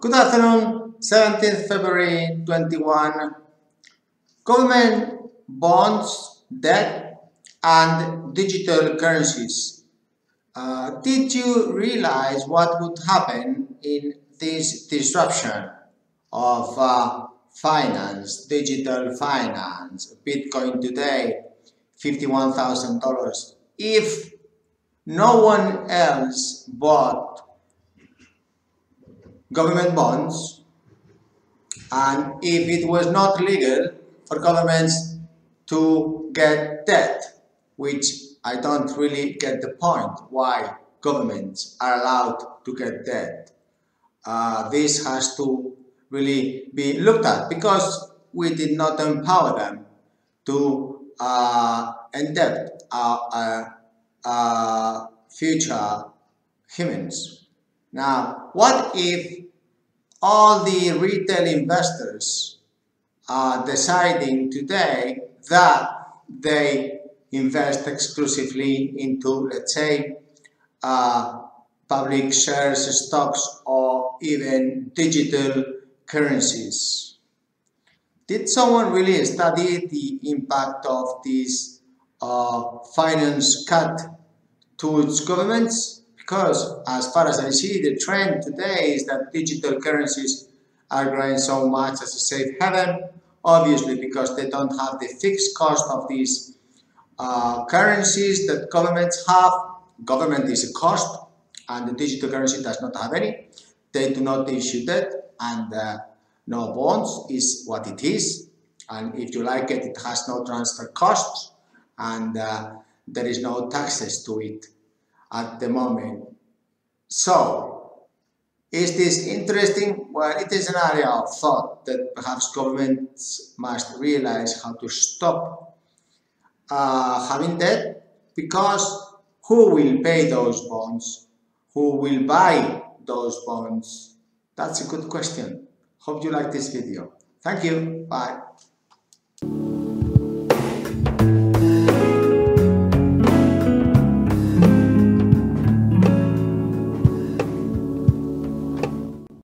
Good afternoon, 17th February 21. Government bonds, debt, and digital currencies. Uh, did you realize what would happen in this disruption of uh, finance, digital finance, Bitcoin today, $51,000? If no one else bought government bonds and if it was not legal for governments to get debt, which I don't really get the point why governments are allowed to get debt. Uh, this has to really be looked at because we did not empower them to uh, endebt our, uh, uh, future humans. Now, what if all the retail investors are deciding today that they invest exclusively into, let's say, uh, public shares, stocks, or even digital currencies. Did someone really study the impact of this uh, finance cut to its governments? Because as far as I see, the trend today is that digital currencies are growing so much as a safe haven, obviously because they don't have the fixed cost of these uh, currencies that governments have. Government is a cost and the digital currency does not have any. They do not issue debt and uh, no bonds is what it is. And if you like it, it has no transfer costs and uh, there is no taxes to it at the moment. So, is this interesting? Well, it is an area of thought that perhaps governments must realize how to stop uh, having debt because who will pay those bonds? Who will buy those bonds? That's a good question. Hope you like this video. Thank you. Bye.